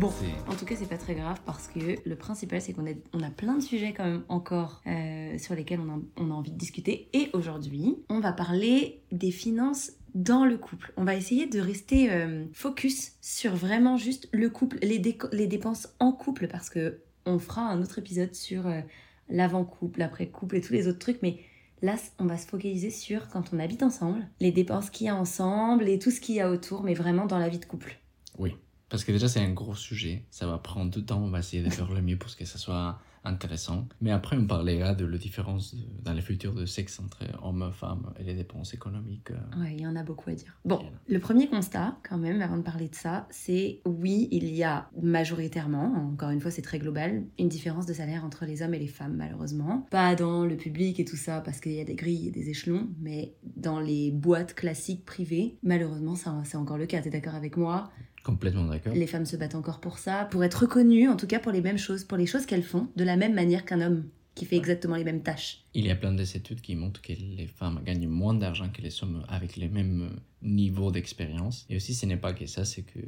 Bon, en tout cas, c'est pas très grave parce que le principal, c'est qu'on a, on a plein de sujets quand même encore euh, sur lesquels on a, on a envie de discuter. Et aujourd'hui, on va parler des finances dans le couple. On va essayer de rester euh, focus sur vraiment juste le couple, les, les dépenses en couple parce que on fera un autre épisode sur euh, l'avant-couple, l'après-couple et tous les autres trucs. Mais là, on va se focaliser sur quand on habite ensemble, les dépenses qu'il y a ensemble et tout ce qu'il y a autour, mais vraiment dans la vie de couple. Oui, parce que déjà c'est un gros sujet, ça va prendre du temps, on va essayer de faire le mieux pour que ça soit intéressant. Mais après on parlera de la différence de- dans le futur de sexe entre hommes et femmes et les dépenses économiques. Ouais, il y en a beaucoup à dire. Bon, le premier constat, quand même, avant de parler de ça, c'est oui, il y a majoritairement, encore une fois, c'est très global, une différence de salaire entre les hommes et les femmes, malheureusement. Pas dans le public et tout ça, parce qu'il y a des grilles et des échelons, mais dans les boîtes classiques privées, malheureusement, ça, c'est encore le cas. T'es d'accord avec moi? Complètement d'accord. Les femmes se battent encore pour ça, pour être reconnues, en tout cas pour les mêmes choses, pour les choses qu'elles font, de la même manière qu'un homme qui fait exactement les mêmes tâches. Il y a plein d'études qui montrent que les femmes gagnent moins d'argent que les hommes avec les mêmes niveaux d'expérience. Et aussi, ce n'est pas que ça, c'est que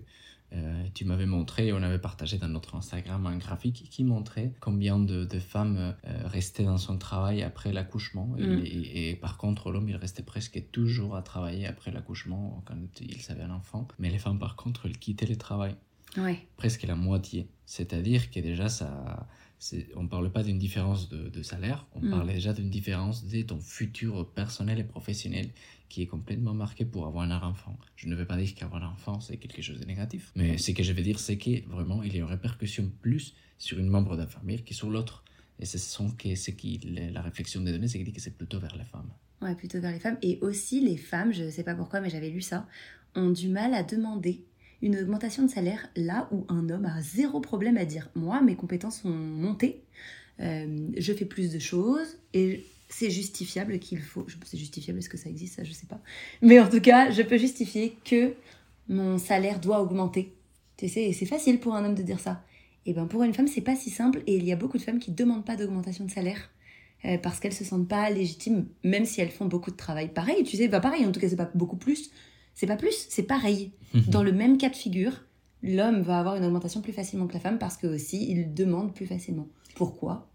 euh, tu m'avais montré, on avait partagé dans notre Instagram un graphique qui montrait combien de, de femmes euh, restaient dans son travail après l'accouchement. Et- Mm. Et, et par contre, l'homme, il restait presque toujours à travailler après l'accouchement quand il avait un enfant. Mais les femmes, par contre, elles quittaient le travail Ouais. presque la moitié. C'est-à-dire que déjà, ça, on ne parle pas d'une différence de, de salaire, on Mm. parle déjà d'une différence de ton futur personnel et professionnel qui est complètement marqué pour avoir un enfant. Je ne veux pas dire qu'avoir un enfant, c'est quelque chose de négatif. Mais ce que je veux dire, c'est que vraiment, il y a une répercussion plus sur une membre de la famille que sur l'autre. Et ce sont que, ce qui, la réflexion des données, c'est qu'il dit que c'est plutôt vers les femmes. Ouais, plutôt vers les femmes. Et aussi, les femmes, je sais pas pourquoi, mais j'avais lu ça, ont du mal à demander une augmentation de salaire là où un homme a zéro problème à dire Moi, mes compétences sont montées, euh, je fais plus de choses et c'est justifiable qu'il faut. C'est justifiable, est-ce que ça existe Ça, je sais pas. Mais en tout cas, je peux justifier que mon salaire doit augmenter. Tu sais, et c'est facile pour un homme de dire ça. Et ben pour une femme, c'est pas si simple et il y a beaucoup de femmes qui demandent pas d'augmentation de salaire euh, parce qu'elles se sentent pas légitimes, même si elles font beaucoup de travail. Pareil, tu sais, pas pareil, en tout cas, c'est pas beaucoup plus. C'est pas plus, c'est pareil. Dans le même cas de figure, l'homme va avoir une augmentation plus facilement que la femme parce que aussi il demande plus facilement. Pourquoi?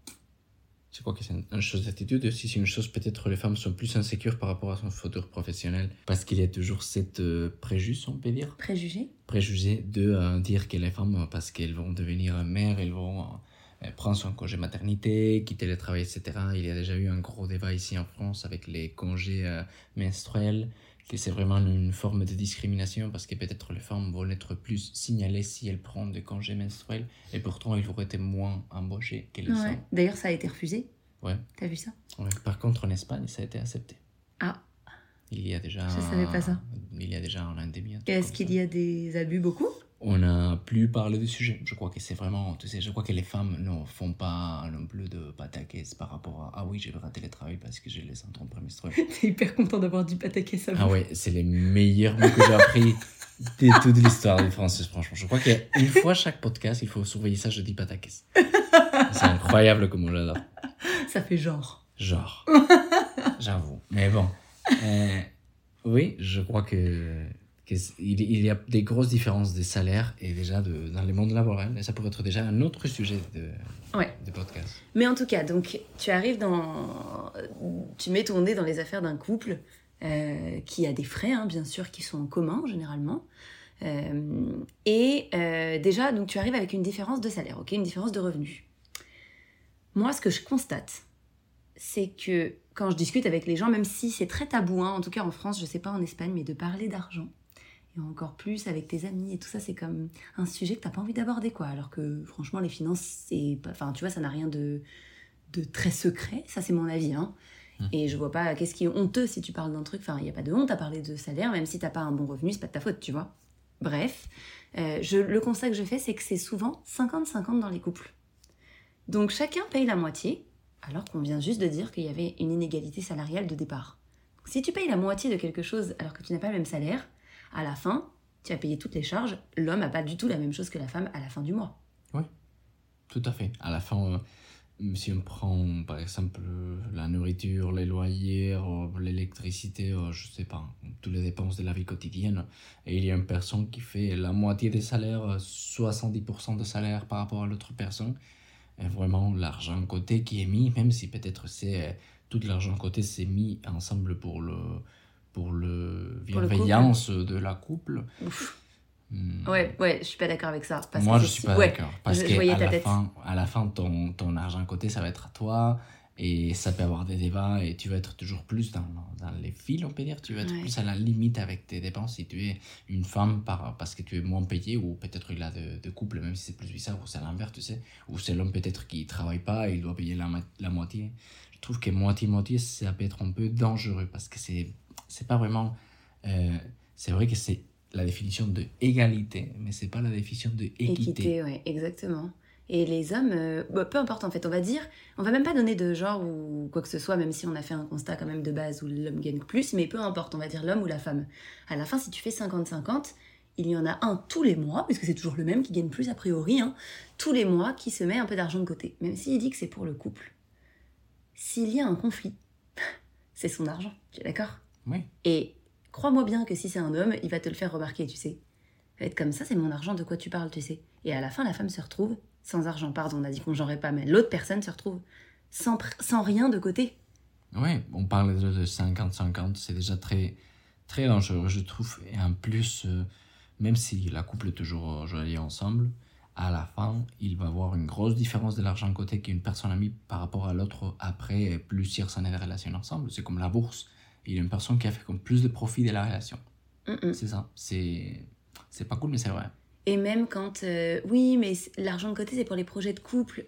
Je crois que c'est une, chose d'attitude et aussi c'est une chose peut-être les femmes sont plus insécures par rapport à son futur professionnel parce qu'il y a toujours cette euh, préjudice on peut dire? Préjugé. Préjugé de euh, dire que les femmes parce qu'elles vont devenir mères elles vont euh, prendre son congé maternité quitter le travail etc il y a déjà eu un gros débat ici en France avec les congés euh, menstruels que c'est vraiment une forme de discrimination parce que peut-être les femmes vont être plus signalées si elles prennent des congés menstruels et pourtant elles vont être moins embauchées que les Ouais. hommes D'ailleurs, ça a été refusé. Ouais. T'as vu ça? Ouais. Par contre, en Espagne, ça a été accepté. Ah. Il y a déjà. Je savais pas ça. Il y a déjà un an et demi. Est-ce qu'il y a des abus beaucoup? On n'a plus parlé du sujet. Je crois que c'est vraiment. Tu sais, je crois que les femmes ne font pas non plus de pataquès par rapport à. Ah oui, j'ai raté le travail parce que j'ai les symptômes prémenstruels. T'es hyper content d'avoir dit pataquès ça. ah ouais, c'est les meilleurs mots que j'ai appris de toute l'histoire du français, franchement. Je crois qu'une fois chaque podcast, il faut surveiller ça, je dis pataquès. c'est incroyable comment j'adore. Ça fait genre. Genre. J'avoue. Mais bon. Euh, oui, je crois que, il, il y a des grosses différences des salaires et déjà de, dans le monde laboral. Et ça pourrait être déjà un autre sujet de, Ouais. de podcast. Mais en tout cas, donc tu arrives dans. Tu mets ton nez dans les affaires d'un couple euh, qui a des frais, hein, bien sûr, qui sont en commun généralement. Euh, et euh, déjà, donc tu arrives avec une différence de salaire, ok, une différence de revenus. Moi, ce que je constate, c'est que quand je discute avec les gens, même si c'est très tabou, hein, en tout cas en France, je sais pas en Espagne, mais de parler d'argent, et encore plus avec tes amis et tout ça, c'est comme un sujet que t'as pas envie d'aborder, quoi. Alors que franchement, les finances, c'est pas. Enfin, tu vois, ça n'a rien de, de très secret, ça c'est mon avis, hein. Mhm. Et je vois pas qu'est-ce qui est honteux si tu parles d'un truc. Enfin, il n'y a pas de honte à parler de salaire, même si t'as pas un bon revenu, c'est pas de ta faute, tu vois. Bref, euh, je, le constat que je fais, c'est que c'est souvent 50-50 dans les couples. Donc chacun paye la moitié, alors qu'on vient juste de dire qu'il y avait une inégalité salariale de départ. Donc, si tu payes la moitié de quelque chose alors que tu n'as pas le même salaire, à la fin, tu vas payer toutes les charges. L'homme n'a pas du tout la même chose que la femme à la fin du mois. Tout à fait. À la fin, euh, si on prend par exemple la nourriture, les loyers, euh, l'électricité, euh, je sais pas, toutes les dépenses de la vie quotidienne, et il y a une personne qui fait la moitié des salaires, 70% de salaire par rapport à l'autre personne, et vraiment l'argent côté qui est mis, même si peut-être c'est tout l'argent côté c'est mis ensemble pour le pour le bienveillance de la couple. Hmm. Ouais, ouais, je suis pas d'accord avec ça. Parce Moi, je suis pas d'accord. Parce qu'à la, fin, à la fin, ton, ton argent côté, ça va être à toi. Et ça peut avoir des débats. Et tu vas être toujours plus dans, dans les fils, on peut dire. Tu vas être plus à la limite avec tes dépenses si tu es une femme par, parce que tu es moins payé. Ou peut-être il a de, de couple, même si c'est plus bizarre. Ou c'est l'inverse, tu sais. Ou c'est l'homme peut-être qui travaille pas et il doit payer la, la moitié. Je trouve que moitié-moitié, ça peut être un peu dangereux. Parce que c'est c'est pas vraiment. Euh, c'est vrai que c'est la définition de égalité, mais c'est pas la définition de équité. Équité, ouais, exactement. Et les hommes, euh, bah, peu importe en fait, on va dire, on va même pas donner de genre ou quoi que ce soit, même si on a fait un constat quand même de base où l'homme gagne plus, mais peu importe, on va dire l'homme ou la femme. À la fin, si tu fais 50-50, il y en a un tous les mois, puisque c'est toujours le même qui gagne plus a priori, hein, tous les mois qui se met un peu d'argent de côté, même s'il dit que c'est pour le couple. S'il y a un conflit, c'est son argent, tu es d'accord? Oui. Et Crois-moi bien que si c'est un homme, il va te le faire remarquer, tu sais. Ça va être comme ça, c'est mon argent, de quoi tu parles, tu sais. Et à la fin, la femme se retrouve sans argent. Pardon, on a dit qu'on genrait pas, mais l'autre personne se retrouve sans, sans rien de côté. Oui, on parle de 50-50, c'est déjà très, très dangereux, je trouve. Et en plus, euh, même si la couple est toujours jolie ensemble, à la fin, il va avoir une grosse différence de l'argent côté qu'une personne a mis par rapport à l'autre après plusieurs années de relation ensemble. C'est comme la bourse il y a une personne qui a fait comme plus de profit de la relation. C'est ça. C'est, pas cool, mais c'est vrai. Et même quand, euh, oui, mais l'argent de côté, c'est pour les projets de couple.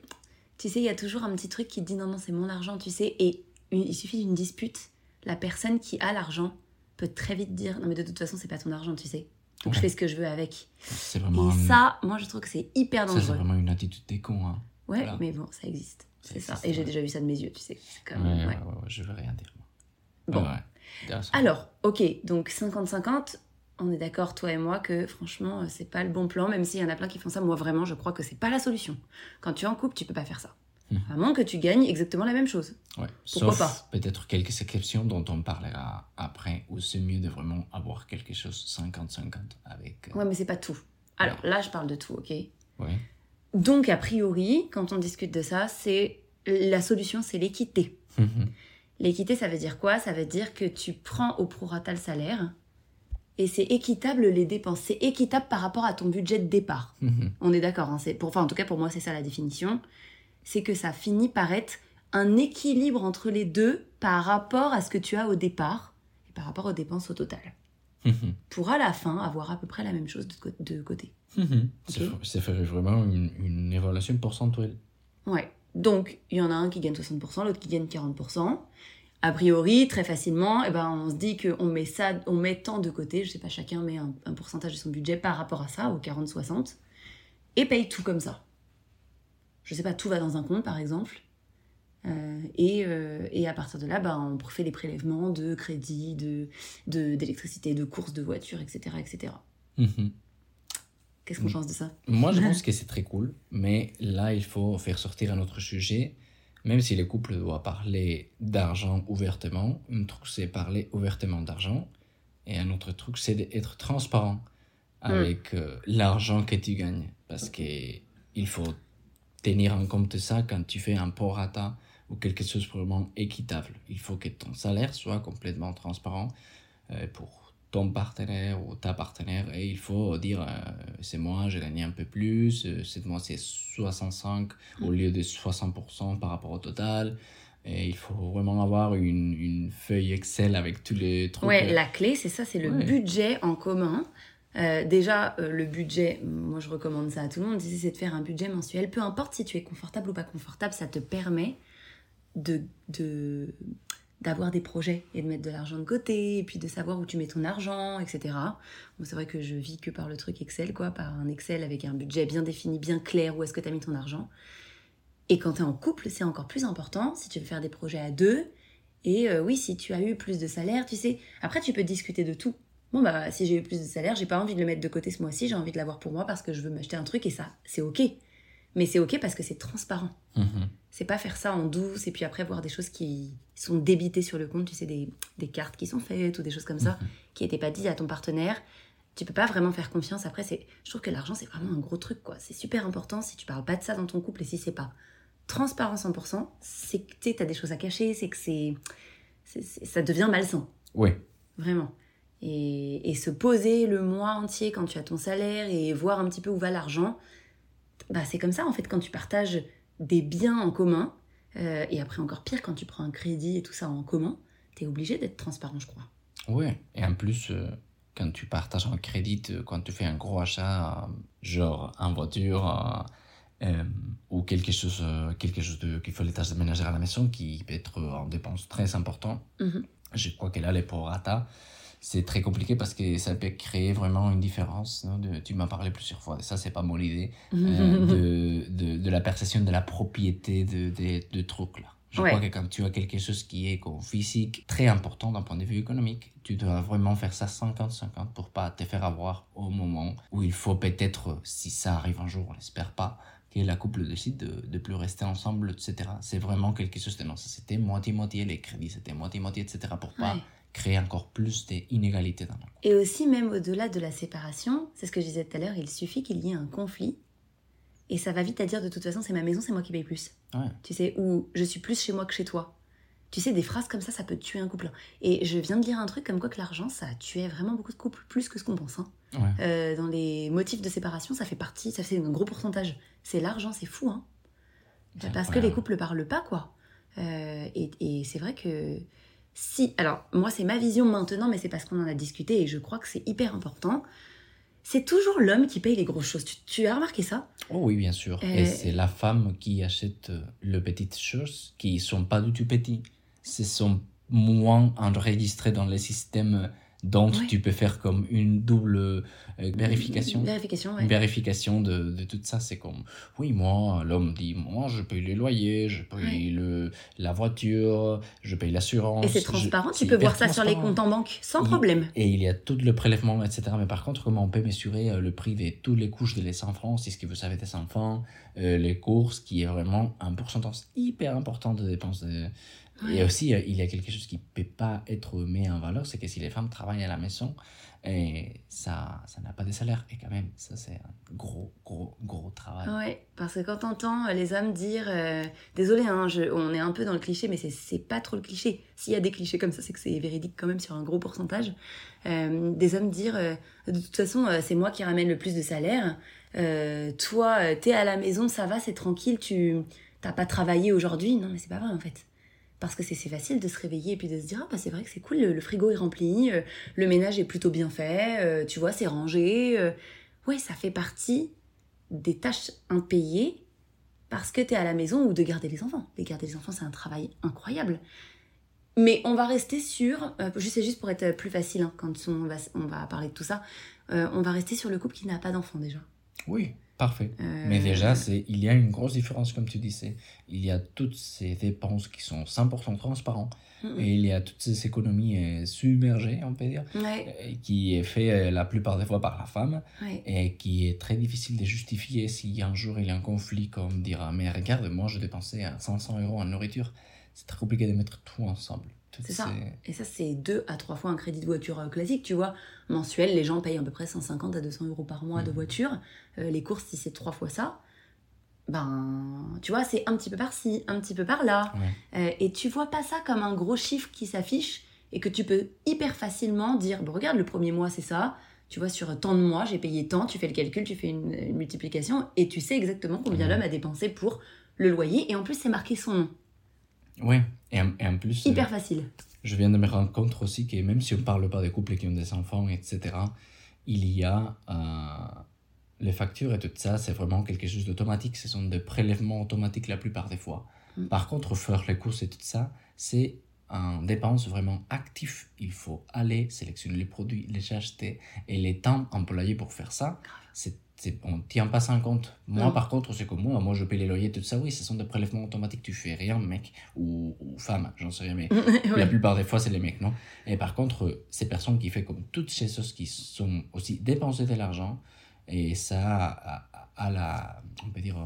Tu sais, il y a toujours un petit truc qui te dit non, non, c'est mon argent, tu sais. Et il suffit d'une dispute. La personne qui a l'argent peut très vite dire non, mais de toute façon, c'est pas ton argent, tu sais. Donc je fais ce que je veux avec. C'est vraiment. Et ça, moi, je trouve que c'est hyper dangereux. C'est vraiment une attitude des cons. Hein. Ouais, mais bon, ça existe. C'est ça. Et j'ai déjà vu ça de mes yeux, tu sais. C'est ouais, ouais, ouais, je veux rien dire. Bon. Alors, ok, donc 50-50, on est d'accord, toi et moi, que franchement, euh, c'est pas le bon plan, même s'il y en a plein qui font ça. Moi, vraiment, je crois que c'est pas la solution. Quand tu es en couple, tu peux pas faire ça. Hmm. À moins que tu gagnes exactement la même chose. Ouais. Pourquoi pas Peut-être quelques exceptions dont on parlera après, où c'est mieux de vraiment avoir quelque chose 50-50 avec. Euh, ouais, mais c'est pas tout. Alors là, je parle de tout, ok Ouais. Donc, a priori, quand on discute de ça, c'est la solution, c'est l'équité. Mhm. L'équité, ça veut dire quoi? Ça veut dire que tu prends au prorata le salaire et c'est équitable les dépenses. C'est équitable par rapport à ton budget de départ. Mhm. On est d'accord. Hein, enfin, en tout cas, pour moi, c'est ça la définition. C'est que ça finit par être un équilibre entre les deux par rapport à ce que tu as au départ et par rapport aux dépenses au total. Mhm. Pour à la fin avoir à peu près la même chose de, côté. Mhm. C'est vraiment une, une évaluation pourcentuelle. Ouais. Donc, il y en a un qui gagne 60%, l'autre qui gagne 40%. A priori, très facilement, eh ben, on se dit qu'on met ça, on met tant de côté, je sais pas, chacun met un, pourcentage de son budget par rapport à ça, au 40-60, et paye tout comme ça. Je sais pas, tout va dans un compte, par exemple. Euh, euh, et, à partir de là, ben, on fait des prélèvements de crédit, d'électricité, de, de, courses de voitures, etc. etc. Qu'est-ce qu'on pense de ça? Moi, je pense que c'est très cool, mais là, il faut faire sortir un autre sujet. Même si les couples doivent parler d'argent ouvertement, un truc c'est parler ouvertement d'argent, et un autre truc c'est d'être transparent hmm. avec euh, l'argent que tu gagnes. Parce qu'il faut tenir en compte ça quand tu fais un prorata ou quelque chose de vraiment équitable. Il faut que ton salaire soit complètement transparent euh, pour ton partenaire ou ta partenaire et il faut dire euh, c'est moi j'ai gagné un peu plus euh, cette mois c'est 65 au mm. lieu de 60% par rapport au total et il faut vraiment avoir une, une feuille Excel avec tous les trucs ouais la clé c'est ça c'est le budget en commun euh, déjà, le budget, moi je recommande ça à tout le monde, c'est de faire un budget mensuel. Peu importe si tu es confortable ou pas confortable, ça te permet de, de d'avoir des projets et de mettre de l'argent de côté et puis de savoir où tu mets ton argent, etc. Bon, c'est vrai que je vis que par le truc Excel, quoi, par un Excel avec un budget bien défini, bien clair, où est-ce que tu as mis ton argent. Et quand tu es en couple, c'est encore plus important si tu veux faire des projets à deux. Et euh, oui, si tu as eu plus de salaire, tu sais, après tu peux discuter de tout. Bon, bah, si j'ai eu plus de salaire, j'ai pas envie de le mettre de côté ce mois-ci, j'ai envie de l'avoir pour moi parce que je veux m'acheter un truc et ça, c'est ok. Mais c'est ok parce que c'est transparent. Mhm. C'est pas faire ça en douce et puis après voir des choses qui sont débitées sur le compte, tu sais, des, des cartes qui sont faites ou des choses comme ça, Mhm. qui n'étaient pas dites à ton partenaire. Tu peux pas vraiment faire confiance. Après, c'est, je trouve que l'argent, c'est vraiment un gros truc, quoi. C'est super important si tu parles pas de ça dans ton couple et si c'est pas transparent 100%, c'est que tu as des choses à cacher, c'est que c'est, ça devient malsain. Oui, Vraiment. Et, et se poser le mois entier quand tu as ton salaire et voir un petit peu où va l'argent, bah c'est comme ça en fait quand tu partages des biens en commun. euh, et après encore pire quand tu prends un crédit et tout ça en commun, t'es obligé d'être transparent je crois. oui. Et en plus, euh, quand tu partages un crédit, quand tu fais un gros achat, euh, genre en voiture euh, ou quelque chose, quelque chose de, qu'il faut les tâches de ménagère à la maison qui peut être en dépense très important, Mhm. je crois que là, les prorata, c'est très compliqué parce que ça peut créer vraiment une différence. non, de- tu m'as parlé plusieurs fois, et ça, c'est pas mon idée, euh, de, de, de la perception de la propriété de, de, de trucs là. Je Ouais. crois que quand tu as quelque chose qui est physique très important d'un point de vue économique, tu dois vraiment faire ça 50-50 pour pas te faire avoir au moment où il faut peut-être, si ça arrive un jour, on l'espère pas, que la couple décide de, de plus rester ensemble, etc. C'est vraiment quelque chose de non, ça c'était moitié-moitié, les crédits c'était moitié-moitié, etc. pour pas Ouais. Créer encore plus d'inégalités dans le couple. Et aussi, même au-delà de la séparation, c'est ce que je disais tout à l'heure, il suffit qu'il y ait un conflit. Et ça va vite à dire de toute façon, c'est ma maison, c'est moi qui paye plus. Ouais. Tu sais, ou je suis plus chez moi que chez toi. Tu sais, des phrases comme ça, ça peut tuer un couple. Et je viens de lire un truc comme quoi que l'argent, ça tué vraiment beaucoup de couples, plus que ce qu'on pense. hein. Ouais. Euh, dans les motifs de séparation, ça fait partie, ça fait un gros pourcentage. C'est l'argent, c'est fou, hein. Parce que les couples parlent pas, quoi. Euh, et et c'est vrai que si. Alors, moi, c'est ma vision maintenant, mais c'est parce qu'on en a discuté et je crois que c'est hyper important. C'est toujours l'homme qui paye les grosses choses. Tu, tu as remarqué ça? Oh oui, bien sûr. Euh, Et c'est la femme qui achète euh, les petites choses qui sont pas du tout petites. Ce sont moins enregistrés dans les systèmes Ouais. tu peux faire comme une double euh, vérification. Vérification, ouais. Vérification de, de tout ça, c'est comme, oui, moi, l'homme dit, moi, je paye les loyers, je paye Ouais. le, la voiture, je paye l'assurance. Et c'est transparent, tu peux voir ça sur les comptes en banque, sans Il- problème. Et il y a tout le prélèvement, etc. Mais par contre, comment on peut mesurer euh, le prix de toutes les couches de les enfants, c'est ce que vous savez des enfants, euh, les courses, qui est vraiment un pourcentage hyper important de dépenses. de- Et aussi, euh, il y a quelque chose qui peut pas être mis en valeur, c'est que si les femmes travaillent à la maison, et ça ça n'a pas de salaire. Et quand même, ça, c'est un gros, gros, gros travail. Ouais, parce que quand t'entends euh, les hommes dire, euh, désolé, hein, je- on est un peu dans le cliché, mais c'est- pas trop le cliché. S'il y a des clichés comme ça, c'est que c'est véridique quand même sur un gros pourcentage. Euh, des hommes dire, euh, de toute façon, euh, c'est moi qui ramène le plus de salaire. Euh, toi, euh, t'es à la maison, ça va, c'est tranquille, tu t'as pas travaillé aujourd'hui. Non, mais c'est pas vrai en fait. Parce que c'est facile de se réveiller et puis de se dire, ah bah c'est vrai que c'est cool, le, frigo est rempli, euh, le ménage est plutôt bien fait, euh, tu vois, c'est rangé. euh. Ouais, ça fait partie des tâches impayées parce que tu es à la maison ou de garder les enfants. Les garder les enfants, c'est un travail incroyable. Mais on va rester sur, euh, je sais juste pour être plus facile, hein, quand on va, on va parler de tout ça, on va rester sur le couple qui n'a pas d'enfants déjà. Oui, parfait. Euh, Mais déjà, c'est, il y a une grosse différence, comme tu disais. Il y a toutes ces dépenses qui sont 100% transparentes. Et il y a toutes ces économies euh, submergées, on peut dire, Ouais, euh, qui est fait euh, la plupart des fois par la femme ouais. et qui est très difficile de justifier si un jour il y a un conflit, comme dire ah, mais regarde, moi je dépensais à 500 euros en nourriture. C'est très compliqué de mettre tout ensemble. C'est ça. Et ça, c'est deux à trois fois un crédit de voiture euh, classique, tu vois. Mensuel, les gens payent à peu près 150 à 200 euros par mois de Mhm. voiture. Euh, les courses, si c'est trois fois ça, ben, tu vois, c'est un petit peu par-ci, un petit peu par-là. Ouais. Euh, et tu vois pas ça comme un gros chiffre qui s'affiche et que tu peux hyper facilement dire regarde, le premier mois, c'est ça. Tu vois, sur tant de mois, j'ai payé tant, tu fais le calcul, tu fais une, une multiplication et tu sais exactement combien Mhm. l'homme a dépensé pour le loyer. Et en plus, c'est marqué son nom. Ouais. Et, en- et en plus, euh, Hyper facile. je viens de me rendre compte aussi que même si on parle pas des couples qui ont des enfants, etc., il y a euh, les factures et tout ça, c'est vraiment quelque chose d'automatique. Ce sont des prélèvements automatiques la plupart des fois. Mm. Par contre, faire les courses et tout ça, c'est un dépense vraiment actif. Il faut aller sélectionner les produits, les acheter et les temps employés pour faire ça. C'est- on ne tient pas ça en compte. Moi, Non. par contre, c'est comme moi. Moi, je paye les loyers, tout ça. Oui, ce sont des prélèvements automatiques. Tu fais rien, mec, ou, ou femme, j'en sais rien. Mais la plupart des fois, c'est les mecs, non? Et par contre, ces personnes qui font comme toutes ces choses qui sont aussi dépenser de l'argent, et ça, à, à- à la, on peut dire,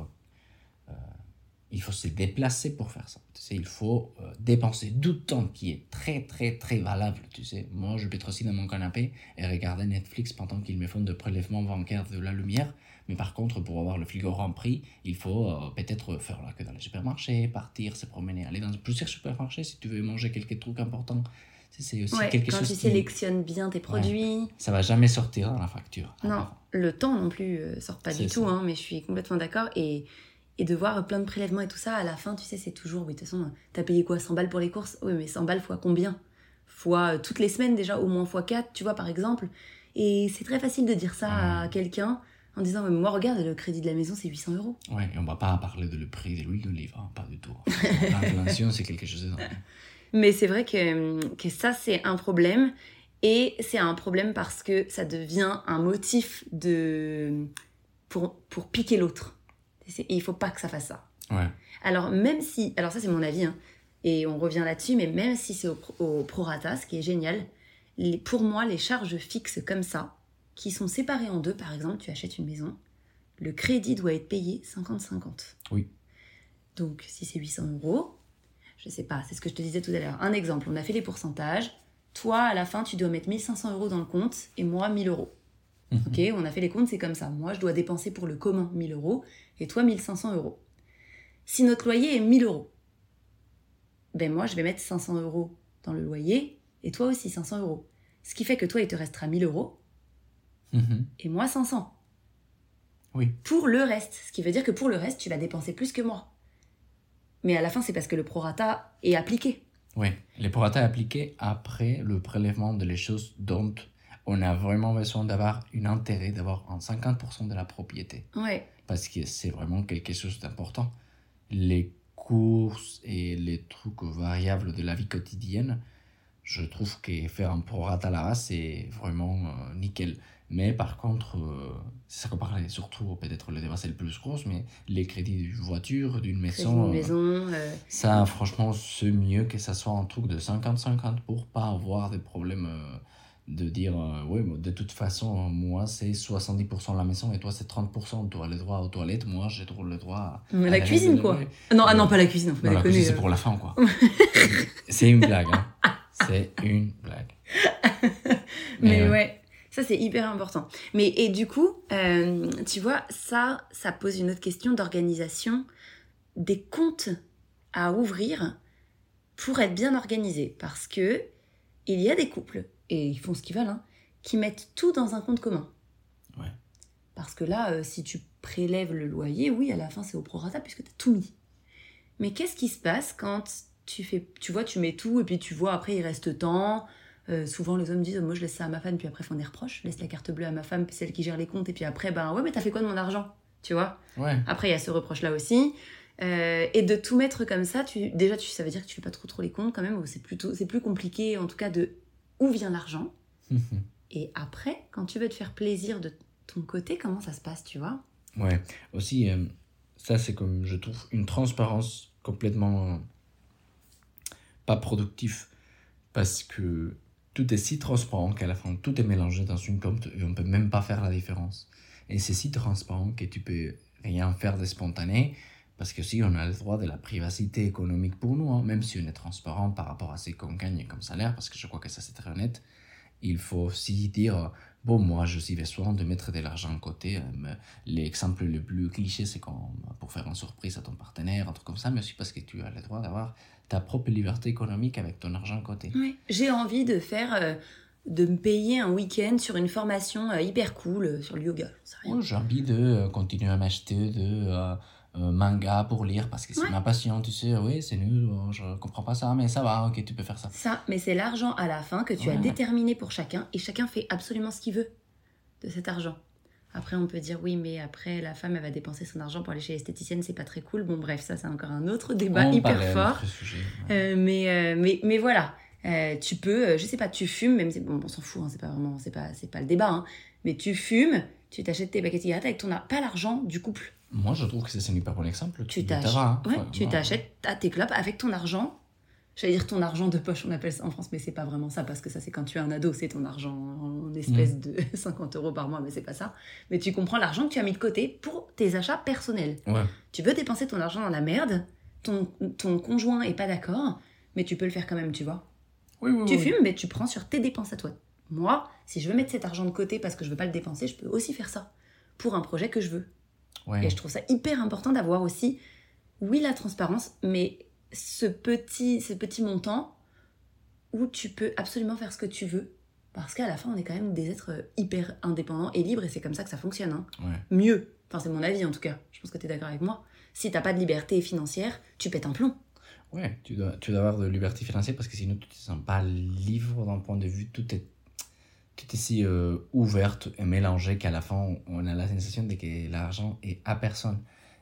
il faut se déplacer pour faire ça. Tu sais, il faut euh, dépenser du temps qui est très, très, très valable. Tu sais, moi, je être assis dans mon canapé et regarder Netflix pendant qu'ils me font de prélèvements bancaires de la lumière. Mais par contre, pour avoir le frigo rempli, il faut euh, peut-être faire la queue dans les supermarchés, partir, se promener, aller dans plusieurs supermarchés si tu veux manger quelques trucs importants. C'est aussi Ouais, quelque quand chose tu qui- sélectionnes bien tes produits. Ça va jamais sortir dans la facture. Non, le temps non plus euh, sort pas du tout, hein, mais je suis complètement d'accord. Et, et de voir plein de prélèvements et tout ça, à la fin, tu sais, c'est toujours, oui, de toute façon, t'as payé quoi 100 balles pour les courses? Oui, mais 100 balles fois combien? Fois euh, toutes les semaines déjà, au moins fois 4, tu vois, par exemple. Et c'est très facile de dire ça à Ouais. quelqu'un en disant, mais moi, regarde, le crédit de la maison, c'est 800 euros. Ouais, et on va pas parler de le prix de l'huile d'olive, hein, pas du tout. L'inflation, c'est quelque chose de... Mais c'est vrai que, que ça, c'est un problème. Et c'est un problème parce que ça devient un motif de pour, pour piquer l'autre. Et il faut pas que ça fasse ça. Ouais, Alors même si, alors ça c'est mon avis, hein, et on revient là-dessus, mais même si c'est au, pro- au prorata, ce qui est génial, les- pour moi les charges fixes comme ça, qui sont séparées en deux, par exemple, tu achètes une maison, le crédit doit être payé 50-50. Oui. Donc si c'est 800 euros, je sais pas, c'est ce que je te disais tout à l'heure. Un exemple, on a fait les pourcentages. Toi, à la fin, tu dois mettre 1500 euros dans le compte et moi 1000 euros. Ok, on a fait les comptes, c'est comme ça. Moi, je dois dépenser pour le commun 1000 euros et toi 1500 euros. Si notre loyer est 1000 euros, ben moi, je vais mettre 500 euros dans le loyer et toi aussi 500 euros. Ce qui fait que toi, il te restera 1000 euros Mhm. et moi 500 Oui, pour le reste. Ce qui veut dire que pour le reste, tu vas dépenser plus que moi. Mais à la fin, c'est parce que le prorata est appliqué. oui. Les prorata appliqués après le prélèvement de les choses dont on a vraiment besoin d'avoir un intérêt, d'avoir un 50% de la propriété. Ouais. Parce que c'est vraiment quelque chose d'important. Les courses et les trucs variables de la vie quotidienne, je trouve que faire un prorata là-bas, c'est vraiment euh, nickel. Mais par contre, euh, c'est ça qu'on parlait surtout, peut-être le débat c'est le plus gros, mais les crédits d'une voiture, d'une maison, euh, maison. euh, ça franchement c'est mieux que ça soit un truc de 50-50 pour pas avoir des problèmes de dire, euh, mais de toute façon, moi c'est 70% la maison et toi c'est 30%, tu as le droit aux toilettes, moi j'ai le droit à... Mais à la la cuisine, quoi. la- Non, ah non, pas la cuisine, faut Non, pas la déconner. cuisine c'est euh. pour la fin quoi. c'est une blague, hein. C'est une blague. Mais ouais. ouais, ça c'est hyper important. Mais et du coup, euh, tu vois, ça, ça pose une autre question d'organisation des comptes à ouvrir pour être bien organisé. Parce que il y a des couples, et ils font ce qu'ils veulent, hein, qui mettent tout dans un compte commun. Ouais. Parce que là, euh, si tu prélèves le loyer, oui, à la fin c'est au prorata puisque tu as tout mis. Mais qu'est-ce qui se passe quand tu fais, tu vois, tu mets tout et puis tu vois après il reste tant. Euh, souvent les hommes disent moi je laisse ça à ma femme puis après font des reproches. Je laisse la carte bleue à ma femme, c'est elle qui gère les comptes et puis après ben ouais mais t'as fait quoi de mon argent, tu vois? Ouais. Après il y a ce reproche là aussi. Euh, et de tout mettre comme ça, tu, déjà tu, ça veut dire que tu fais pas trop trop les comptes quand même. ou C'est plutôt c'est plus compliqué en tout cas de où vient l'argent. Et après quand tu veux te faire plaisir de ton côté comment ça se passe tu vois? Ouais, aussi, euh, ça c'est comme je trouve une transparence complètement euh, pas productif parce que tout est si transparent qu'à la fin tout est mélangé dans une compte et on peut même pas faire la différence. Et c'est si transparent que tu peux rien faire de spontané parce que si on a le droit de la privacité économique pour nous, hein, même si on est transparent par rapport à ce qu'on gagne comme salaire, parce que je crois que ça c'est très honnête, il faut aussi dire bon moi je suis besoin de mettre de l'argent de côté. euh, L'exemple le plus cliché, c'est quand, pour faire une surprise à ton partenaire, un truc comme ça, mais aussi parce que tu as le droit d'avoir ta propre liberté économique avec ton argent de côté. Ouais. J'ai envie de faire, euh, de me payer un week-end sur une formation euh, hyper cool euh, sur le yoga. j'ai envie de euh, continuer à m'acheter de euh, manga pour lire parce que c'est Ouais. ma passion, tu sais. Oui, c'est nul, je comprends pas ça, mais ça va, ok, tu peux faire ça. Ça, mais c'est l'argent à la fin que tu as déterminé pour chacun et chacun fait absolument ce qu'il veut de cet argent. Après, on peut dire oui, mais après, la femme, elle va dépenser son argent pour aller chez l'esthéticienne, c'est pas très cool. Bon, bref, ça, c'est encore un autre débat On hyper fort. notre sujet, ouais. Euh, mais, euh, mais, mais voilà, tu peux, je sais pas, tu fumes, même si, bon, on s'en fout, hein, c'est pas vraiment, c'est pas, pas le débat, hein, mais tu fumes, tu t'achètes tes paquets de cigarettes avec ton, pas l'argent du couple. Moi, je trouve que c'est un hyper bon exemple. Tu t'achètes, hein. ouais, à tes clopes avec ton argent. J'allais dire ton argent de poche, on appelle ça en France, mais c'est pas vraiment ça parce que ça c'est quand tu es un ado, c'est ton argent en espèce de 50 euros par mois, mais c'est pas ça. Mais tu comprends l'argent que tu as mis de côté pour tes achats personnels. Ouais, Tu veux dépenser ton argent dans la merde, ton, ton conjoint est pas d'accord, mais tu peux le faire quand même, tu vois. Oui, oui, Tu oui. fumes, mais tu prends sur tes dépenses à toi. Moi, si je veux mettre cet argent de côté parce que je veux pas le dépenser, je peux aussi faire ça pour un projet que je veux. Ouais. Et je trouve ça hyper important d'avoir aussi, oui, la transparence, mais ce petit, ce petit montant où tu peux absolument faire ce que tu veux. Parce qu'à la fin, on est quand même des êtres hyper indépendants et libres, et c'est comme ça que ça fonctionne. hein. Ouais. Mieux. Enfin, c'est mon avis en tout cas. Je pense que tu es d'accord avec moi. Si t'as pas de liberté financière, tu pètes un plomb. Ouais, tu dois, tu dois avoir de liberté financière parce que sinon tu te sens pas libre d'un point de vue. Tout est, tout est si euh, ouverte et mélangé qu'à la fin on- a la sensation de que l'argent est à personne.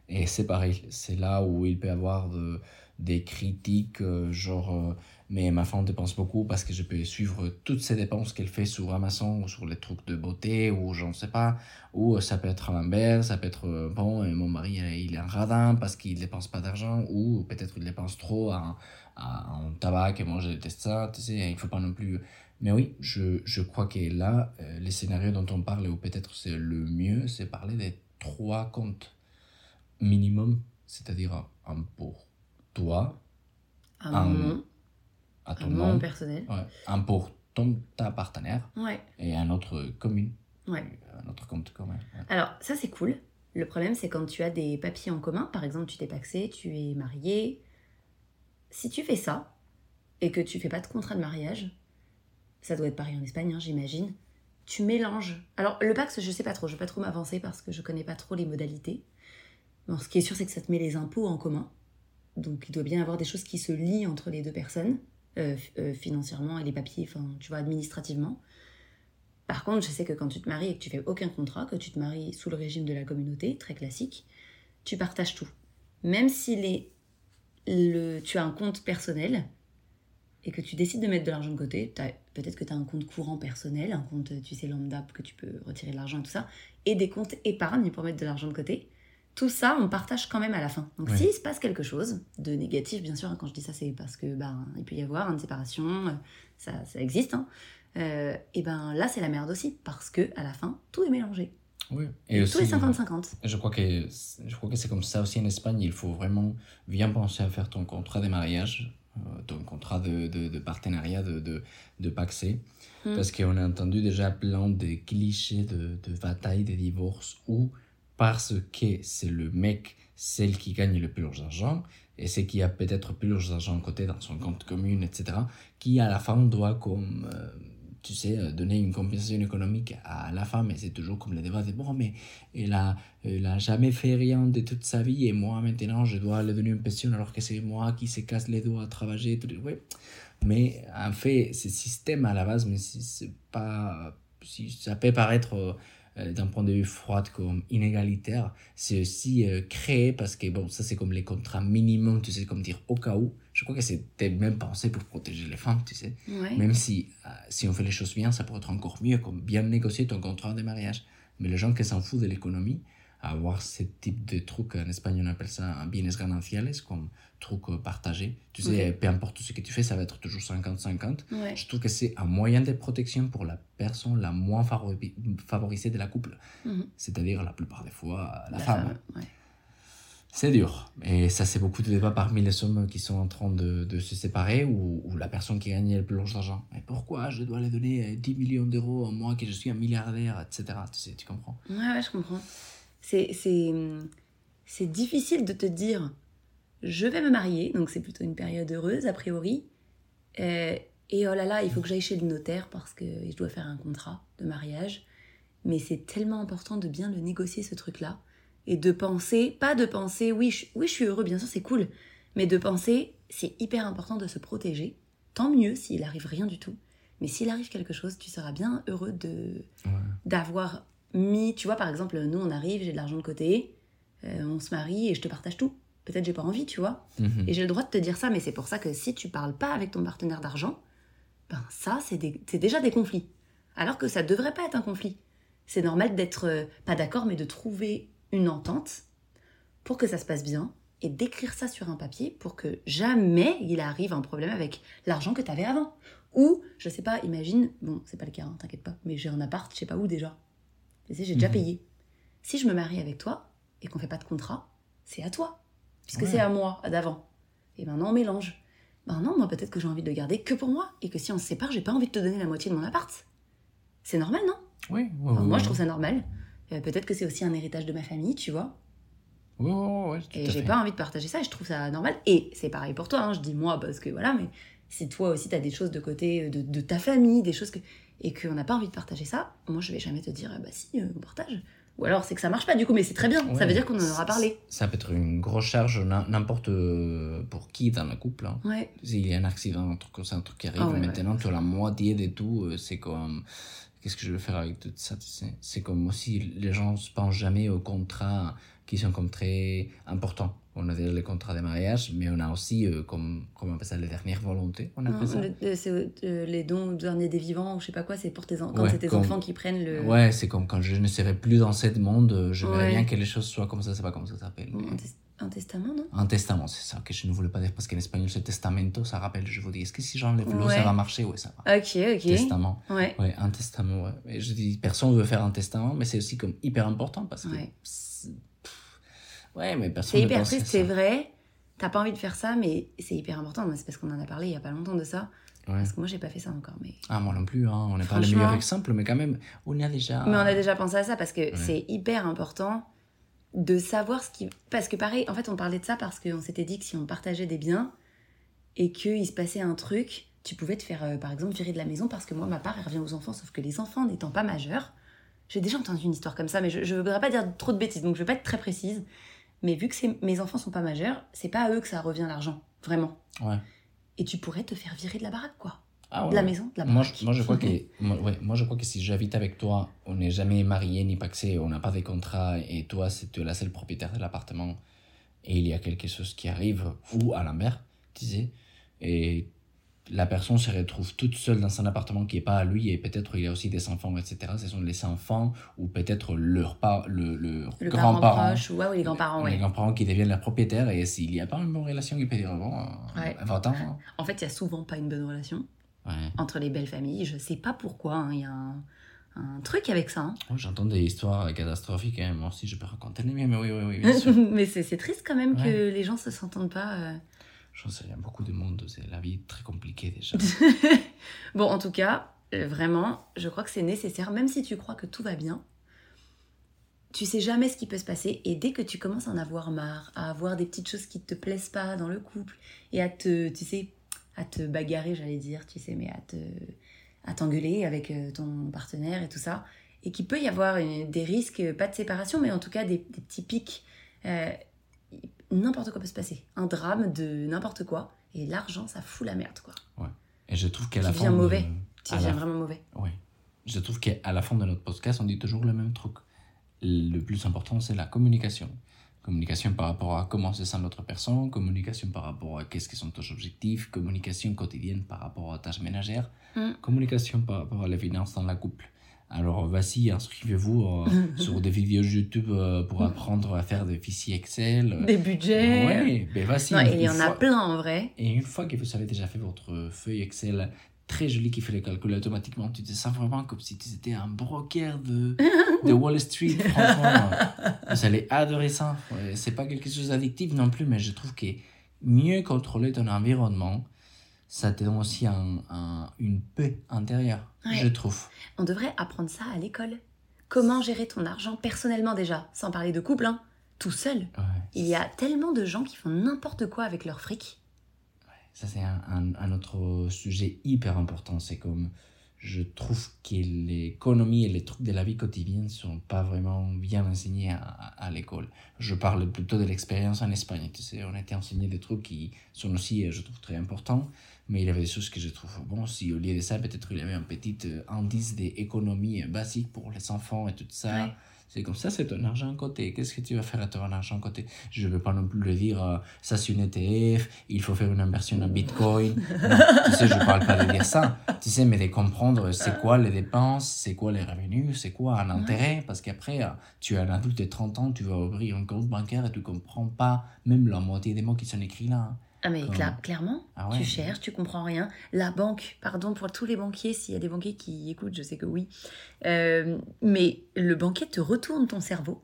Et c'est pareil, c'est là où il peut y avoir de- des critiques, euh, genre, euh, mais ma femme dépense beaucoup parce que je peux suivre toutes ces dépenses qu'elle fait sur Amazon ou sur les trucs de beauté ou je ne sais pas. Ou euh, ça peut être à l'inverse, ça peut être, bon, et mon mari il est un radin parce qu'il dépense pas d'argent ou peut-être il dépense trop en- en tabac et moi je déteste ça, tu sais, il faut pas non plus. Mais oui, je, je crois que là, euh, les scénarios dont on parle, ou peut-être c'est le mieux, c'est parler des trois comptes minimum, c'est-à-dire un pour toi, Un- nom, à ton mon nom, personnel. ouais, un pour ton, ta partenaire Ouais, et un autre commune, ouais. un autre compte commun. Alors, ça, c'est cool. Le problème, c'est quand tu as des papiers en commun, par exemple, tu t'es paxé, tu es marié. Si tu fais ça, et que tu fais pas de contrat de mariage, ça doit être pareil en Espagne, hein, j'imagine, tu mélanges. Alors, le Pax, je sais pas trop, je vais pas trop m'avancer parce que je connais pas trop les modalités. Bon, ce qui est sûr, c'est que ça te met les impôts en commun. Donc, il doit bien y avoir des choses qui se lient entre les deux personnes, euh, euh, financièrement et les papiers, enfin, tu vois, administrativement. Par contre, je sais que quand tu te maries et que tu fais aucun contrat, que tu te maries sous le régime de la communauté, très classique, tu partages tout. Même si les, le, tu as un compte personnel et que tu décides de mettre de l'argent de côté, peut-être que tu as un compte courant personnel, un compte, tu sais, lambda, que tu peux retirer de l'argent et tout ça, et des comptes épargne pour mettre de l'argent de côté. Tout ça, on partage quand même à la fin. Donc, Ouais. s'il se passe quelque chose de négatif, bien sûr, hein, quand je dis ça, c'est parce que ben, il peut y avoir une séparation, euh, ça, ça existe. hein. Euh, et ben là, c'est la merde aussi, parce que à la fin, tout est mélangé. Oui. Et, Et tout est aussi, 50-50. Je crois que je crois que c'est comme ça aussi en Espagne. Il faut vraiment bien penser à faire ton contrat de mariage, ton contrat de, de, de partenariat de, de, de paxé. Mm. Parce qu'on a entendu déjà plein de clichés de, de bataille, de divorce, où parce que c'est le mec, celle qui gagne le plus d'argent, et c'est qui a peut-être plus d'argent à côté dans son compte commun, etc., qui à la fin doit comme... euh, tu sais, euh, donner une compensation économique à la femme, c'est toujours comme le débat de bon, mais elle a, elle a jamais fait rien de toute sa vie, et moi maintenant je dois lui donner une pension alors que c'est moi qui se casse les doigts à travailler. Tout... Ouais. Mais en fait, ce système à la base, mais c'est pas. Si ça peut paraître euh, d'un point de vue froid comme inégalitaire, c'est aussi euh, créé parce que, bon, ça c'est comme les contrats minimum, tu sais, comme dire au cas où. Je crois que c'était même pensé pour protéger les femmes, tu sais. Ouais. Même si, euh, si on fait les choses bien, ça pourrait être encore mieux, comme bien négocier ton contrat de mariage. Mais les gens qui s'en foutent de l'économie, avoir ce type de truc, en Espagne on appelle ça un bienes gananciales, comme truc euh, partagé. Tu sais, peu importe ce que tu fais, ça va être toujours 50-50. Ouais. Je trouve que c'est un moyen de protection pour la personne la moins favori- favorisée de la couple, Mhm. c'est-à-dire la plupart des fois la, La femme. femme, ouais. C'est dur. Et ça, c'est beaucoup de débats parmi les hommes qui sont en train de, de se séparer ou, ou la personne qui gagne le plus d'argent. Mais pourquoi je dois lui donner euh, 10 millions d'euros à moi que je suis un milliardaire, etc. Tu sais, tu comprends Ouais, ouais, je comprends. C'est, difficile de te dire, je vais me marier, donc c'est plutôt une période heureuse a priori, euh, et oh là là, il faut que j'aille chez le notaire parce que je dois faire un contrat de mariage. Mais c'est tellement important de bien le négocier ce truc-là et de penser, pas de penser, oui, je, oui, je suis heureux, bien sûr, c'est cool, mais de penser, c'est hyper important de se protéger. Tant mieux s'il arrive rien du tout. Mais s'il arrive quelque chose, tu seras bien heureux de, Ouais. d'avoir mis, tu vois, par exemple, nous on arrive, j'ai de l'argent de côté, euh, on se marie et je te partage tout. Peut-être j'ai pas envie, tu vois. Mhm. Et j'ai le droit de te dire ça, mais c'est pour ça que si tu parles pas avec ton partenaire d'argent, ben ça, c'est des- c'est déjà des conflits. Alors que ça devrait pas être un conflit. C'est normal d'être euh, pas d'accord, mais de trouver une entente pour que ça se passe bien et d'écrire ça sur un papier pour que jamais il arrive un problème avec l'argent que tu avais avant. Ou, je sais pas, imagine, bon, c'est pas le cas, hein, t'inquiète pas, mais j'ai un appart, je sais pas où déjà. Tu sais, j'ai déjà Mhm. payé. Si je me marie avec toi et qu'on fait pas de contrat, c'est à toi. Puisque Ouais. c'est à moi d'avant. Et maintenant on mélange. Ben non, moi peut-être que j'ai envie de le garder que pour moi. Et que si on se sépare, j'ai pas envie de te donner la moitié de mon appart. C'est normal, non? Oui, Enfin, Moi je trouve ça normal. Euh, peut-être que c'est aussi un héritage de ma famille, tu vois. Oui, oui, oui, Et j'ai pas envie de partager ça, et je trouve ça normal. Et c'est pareil pour toi, hein, je dis moi parce que voilà, mais si toi aussi t'as des choses de côté de, de ta famille, des choses que. Et qu'on n'a pas envie de partager ça, moi je vais jamais te dire, bah si, euh, on partage. Ou alors c'est que ça marche pas du coup, mais c'est très bien, ça veut dire qu'on en aura parlé. Ça peut être une grosse charge n'im- n'importe euh, pour qui dans le couple. hein. Ouais, S'il y a un accident, un truc un truc qui arrive, ouais, maintenant tu as la moitié de tout, euh, c'est comme. Qu'est-ce que je vais faire avec tout ça C'est comme aussi les gens se pensent jamais aux contrats qui sont comme très importants. On a déjà les contrats de mariage, mais on a aussi, euh, comme, comment on appelle ça, les dernières volontés, on appelle ça. Le- le- c'est euh, les dons au dernier des vivants, ou je sais pas quoi, c'est pour tes quand Ouais, c'est tes comme- enfants qui prennent le. Ouais, c'est comme quand je ne serai plus dans ce monde, euh, je Ouais. bien que les choses soient comme ça, c'est pas comme ça que ça s'appelle. mais- Un, tes- un testament, non? Un testament, c'est ça que je ne voulais pas dire parce qu'en espagnol c'est testamento, ça rappelle, je vous dis, est-ce que si j'enlève l'eau Ouais. ça va marcher? Oui, ça va. Ok, ok. Testament. Ouais. Ouais, un testament, ouais. Et je dis, personne veut faire un testament, mais c'est aussi comme hyper important parce que. Ouais. mais personne C'est ne hyper triste, c'est vrai. T'as pas envie de faire ça, mais c'est hyper important. C'est parce qu'on en a parlé il y a pas longtemps de ça. Ouais. Parce que moi, j'ai pas fait ça encore. Mais, Ah, moi non plus, hein. on n'est pas le meilleur exemple, mais quand même, on a déjà. mais on a déjà pensé à ça parce que Ouais. c'est hyper important de savoir ce qui. Parce que pareil, en fait, on parlait de ça parce qu'on s'était dit que si on partageait des biens et qu'il se passait un truc, tu pouvais te faire, euh, par exemple, virer de la maison parce que moi, ma part, elle revient aux enfants. Sauf que les enfants n'étant pas majeurs, j'ai déjà entendu une histoire comme ça, mais je, je voudrais pas dire trop de bêtises, donc je vais pas être très précise. Mais vu que mes enfants sont pas majeurs, c'est pas à eux que ça revient l'argent, vraiment. Ouais. Et tu pourrais te faire virer de la baraque, quoi. Ah, ouais. De la maison, de la Moi, baraque. je- moi, je crois que, moi, ouais, moi, je crois que si j'habite avec toi, on n'est jamais marié ni paxé, on n'a pas de contrat, et toi, c'est la seule propriétaire de l'appartement, et il y a quelque chose qui arrive, ou à l'inverse, tu sais, et la personne se retrouve toute seule dans un appartement qui n'est pas à lui, et peut-être il y a aussi des enfants, etc. Ce sont les enfants, ou peut-être leur, par, le, le, Le parent grand-parent. proche, ou, ouais, ou les grands-parents, Les ouais. grands-parents qui deviennent leurs propriétaires, et s'il n'y a pas une bonne relation, ils peuvent dire bon, euh, Ouais. va-t'en. hein. En fait, il y a souvent pas une bonne relation entre les belles familles. Je sais pas pourquoi, hein, il y a un, un truc avec ça. hein. Oh, J'entends des histoires catastrophiques, hein. moi aussi je peux raconter les miennes, mais oui, oui, oui, bien sûr. Mais c'est c'est triste quand même que les gens se s'entendent pas. euh. J'en sais rien, beaucoup de monde, c'est la vie est très compliquée déjà. Bon, en tout cas, euh, vraiment, je crois que c'est nécessaire, même si tu crois que tout va bien. Tu sais jamais ce qui peut se passer et dès que tu commences à en avoir marre, à avoir des petites choses qui te plaisent pas dans le couple et à te, tu sais, à te bagarrer, j'allais dire, tu sais, mais à te, à t'engueuler avec euh, ton partenaire et tout ça, et qu'il peut y avoir des risques, pas de séparation, mais en tout cas des, des petits pics. euh, n'importe quoi peut se passer, un drame de n'importe quoi, et l'argent, ça fout la merde, quoi. Et je trouve qu'à la Qui fin. de- mauvais. Tu à deviens la- vraiment mauvais. Oui. Je trouve qu'à la fin de notre podcast, on dit toujours le même truc. Le plus important, c'est la communication. Communication par rapport à comment se sent l'autre personne, communication par rapport à qu'est-ce que sont tes objectifs, communication quotidienne par rapport à tâches ménagères, Mm. communication par rapport à les finances dans la couple. Alors, vas-y, inscrivez-vous euh, sur des vidéos YouTube euh, pour apprendre à faire des fichiers Excel. Des budgets. Ouais, mais vas-y. Il y en a plein en vrai. et une fois que vous avez déjà fait votre feuille Excel très jolie qui fait les calculs automatiquement, tu te sens vraiment comme si tu étais un broker de, de Wall Street. Franchement, vous allez adorer ça. C'est pas quelque chose d'addictif non plus, mais je trouve que mieux contrôler ton environnement, ça te donne aussi un, un- une paix intérieure, Ouais. je trouve. On devrait apprendre ça à l'école. Comment gérer ton argent personnellement déjà, sans parler de couple, hein, tout seul. Ouais. Il y a tellement de gens qui font n'importe quoi avec leur fric. Ça, c'est un, un- autre sujet hyper important. C'est comme, je trouve que l'économie et les trucs de la vie quotidienne sont pas vraiment bien enseignés à, à- à l'école. Je parle plutôt de l'expérience en Espagne. Tu sais, on a été enseigné des trucs qui sont aussi, euh, je trouve, très importants. Mais il avait des choses que je trouve bon. Si au lieu de ça, peut-être il avait un petit euh, indice d'économie euh, basique pour les enfants et tout ça. Ouais. C'est comme ça, c'est ton argent à côté. Qu'est-ce que tu vas faire à ton argent à côté? Je ne veux pas non plus le dire, euh, ça c'est une ETF, il faut faire une inversion en Bitcoin. Non, tu sais, je ne parle pas de dire ça. Tu sais, mais de comprendre c'est quoi les dépenses, c'est quoi les revenus, c'est quoi un intérêt? Parce qu'après, tu es un adulte de 30 ans, tu vas ouvrir un compte bancaire et tu ne comprends pas même la moitié des mots qui sont écrits là. Ah mais cla- clairement, Ah ouais. tu cherches, tu comprends rien. La banque, pardon pour tous les banquiers, s'il y a des banquiers qui écoutent, je sais que oui. Euh, mais le banquier te retourne ton cerveau.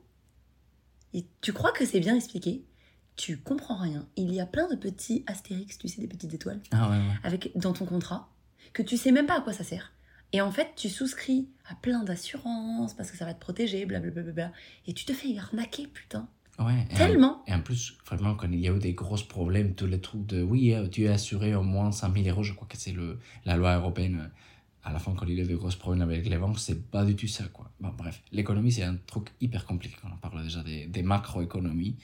Et tu crois que c'est bien expliqué. tu comprends rien. Il y a plein de petits astérix, tu sais, des petites étoiles, Ah ouais, ouais. avec, dans ton contrat, que tu sais même pas à quoi ça sert. Et en fait, tu souscris à plein d'assurances parce que ça va te protéger, blablabla. Et tu te fais arnaquer, putain. Ouais, et en- Tellement. Et en plus, vraiment, quand il y a eu des gros problèmes, tous les trucs de oui, euh, tu es assuré au moins 100 000 euros, je crois que c'est la loi européenne. euh, À la fin, quand il y a eu des gros problèmes avec les banques, c'est pas du tout ça, quoi. Bon, bref, l'économie, c'est un truc hyper compliqué. On en parle déjà des, des macroéconomies.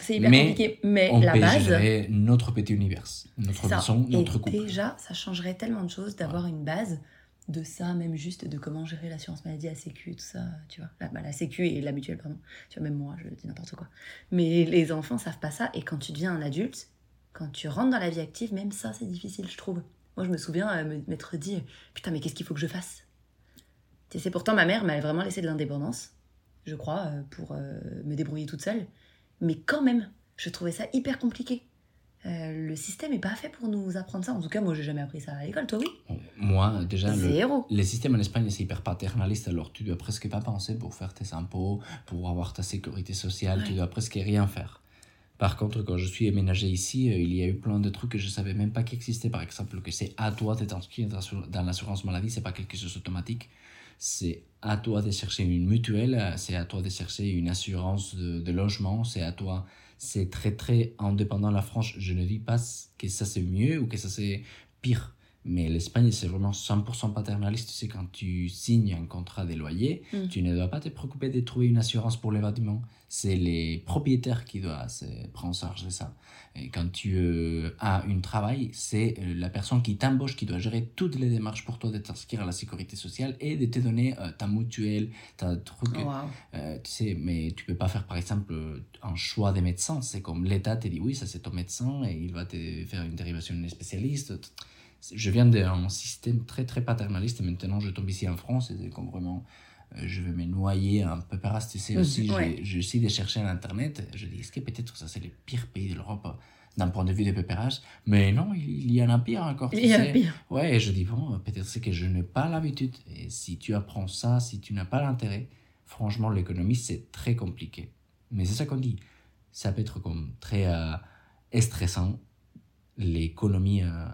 C'est hyper Mais compliqué. Mais On la peut base, gérer notre petit univers, notre maison, notre couple. déjà, ça changerait tellement de choses d'avoir une base de ça, même juste de comment gérer l'assurance maladie, la sécu, tout ça, tu vois. La, bah, la sécu et la mutuelle, pardon. Tu vois, même moi, je dis n'importe quoi. Mais les enfants savent pas ça. Et quand tu deviens un adulte, quand tu rentres dans la vie active, même ça, c'est difficile, je trouve. Moi, je me souviens euh, m'être dit, putain, mais qu'est-ce qu'il faut que je fasse? Sais, pourtant, ma mère m'a vraiment laissé de l'indépendance, je crois, euh, pour euh, me débrouiller toute seule. Mais quand même, je trouvais ça hyper compliqué. Euh, le système est pas fait pour nous apprendre ça. En tout cas, moi, j'ai jamais appris ça à l'école. Toi, oui Bon, Moi, déjà, le, Zéro. Le système en Espagne, c'est hyper paternaliste, alors tu dois presque pas penser pour faire tes impôts, pour avoir ta sécurité sociale, tu Ouais. dois presque rien faire. Par contre, quand je suis aménagé ici, euh, il y a eu plein de trucs que je savais même pas qu'ils Par exemple, que c'est à toi de t'inscrire dans l'assur- dans l'assurance maladie, c'est pas quelque chose d'automatique. C'est à toi de chercher une mutuelle, c'est à toi de chercher une assurance de, de logement, c'est à toi. C'est très très indépendant la France. Je ne dis pas que ça c'est mieux ou que ça c'est pire. Mais l'Espagne, c'est vraiment 100% paternaliste. Tu sais, quand tu signes un contrat de loyer, Mm. tu ne dois pas te préoccuper de trouver une assurance pour les bâtiments. C'est les propriétaires qui doivent se prendre en charge de ça. Et quand tu euh, as un travail, c'est euh, la personne qui t'embauche qui doit gérer toutes les démarches pour toi de t'inscrire à la sécurité sociale et de te donner euh, ta mutuelle, ta truc. Euh, tu sais, mais tu peux pas faire par exemple euh, un choix des médecins. C'est comme l'État te dit oui, ça c'est ton médecin et il va te faire une dérivation de spécialiste. Je viens d'un système très très paternaliste et maintenant je tombe ici en France et c'est comme vraiment euh, je vais me noyer un peu par tu sais aussi je- ouais. j'essaie de chercher à internet je dis est-ce que peut-être ça c'est le pire pays de l'Europe d'un point de vue des pépérages mais non il, y en a pire encore Il y a sais. pire. Ouais, et je dis, bon, peut-être c'est que je n'ai pas l'habitude. Et si tu apprends ça, si tu n'as pas l'intérêt, franchement, l'économie, c'est très compliqué. Mais c'est ça qu'on dit. Ça peut être comme très euh, stressant. L'économie, euh,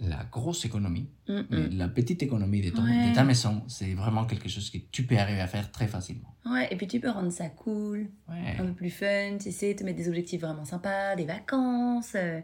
la grosse économie, Mm, mais la petite économie de, ton, Ouais. de ta maison, c'est vraiment quelque chose que tu peux arriver à faire très facilement. Ouais, et puis tu peux rendre ça cool, Ouais. un peu plus fun, tu sais, te mettre des objectifs vraiment sympas, des vacances. euh,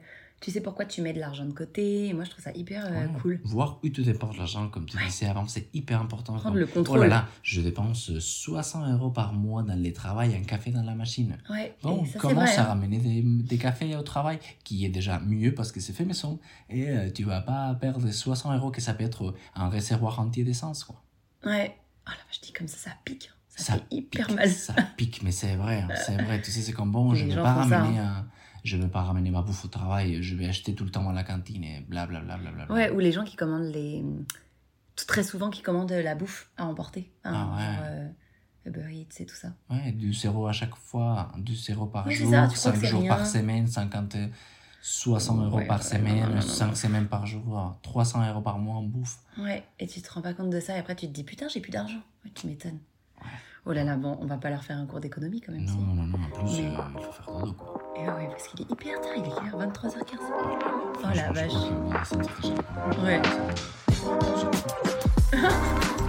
tu sais pourquoi tu mets de l'argent de côté. Et moi, je trouve ça hyper euh, Ouais. cool. Voir où tu dépenses l'argent, comme tu disais avant, c'est hyper important. Prendre Comme, le contrôle. Oh là là, je dépense 60 euros par mois dans les travail, un café dans la machine. Ouais, Bon, ça commence vrai. à hein. ramener des, des cafés au travail, qui est déjà mieux parce que c'est fait maison. Et euh, tu vas pas perdre 60 euros que ça peut être un réservoir entier d'essence. quoi. Ouais. Oh là, je dis comme ça, ça pique. Ça, Ça fait hyper pique, mal. Ça pique, mais c'est vrai, hein, c'est vrai. Tu sais, c'est comme bon, je ne vais pas ça, hein. ramener un- je vais pas ramener ma bouffe au travail, je vais acheter tout le temps à la cantine et blablabla. Bla, bla, bla, bla. Ouais, ou les gens qui commandent les. Très souvent, qui commandent la bouffe à emporter. hein, Ah ouais. genre, euh, Uber Eats et tout ça. Ouais, du zéro à chaque fois, du zéro par Oui, jour, ça, tu crois 5 que c'est jours rien. par semaine, 50, 60 euros Ouais, par ouais, semaine, non, non, non, 5 non. semaines par jour, 300 euros par mois en bouffe. Ouais, et tu te rends pas compte de ça, et après tu te dis putain, j'ai plus d'argent. Ouais, tu m'étonnes. Oh là là, bon, on va pas leur faire un cours d'économie quand même. Non, si. non, non, en plus, Mais- euh, il faut faire dodo, quoi. Et ouais, ouais, parce qu'il est hyper tard, il est quelle heure? 23h15. Oh la vache. Ouais.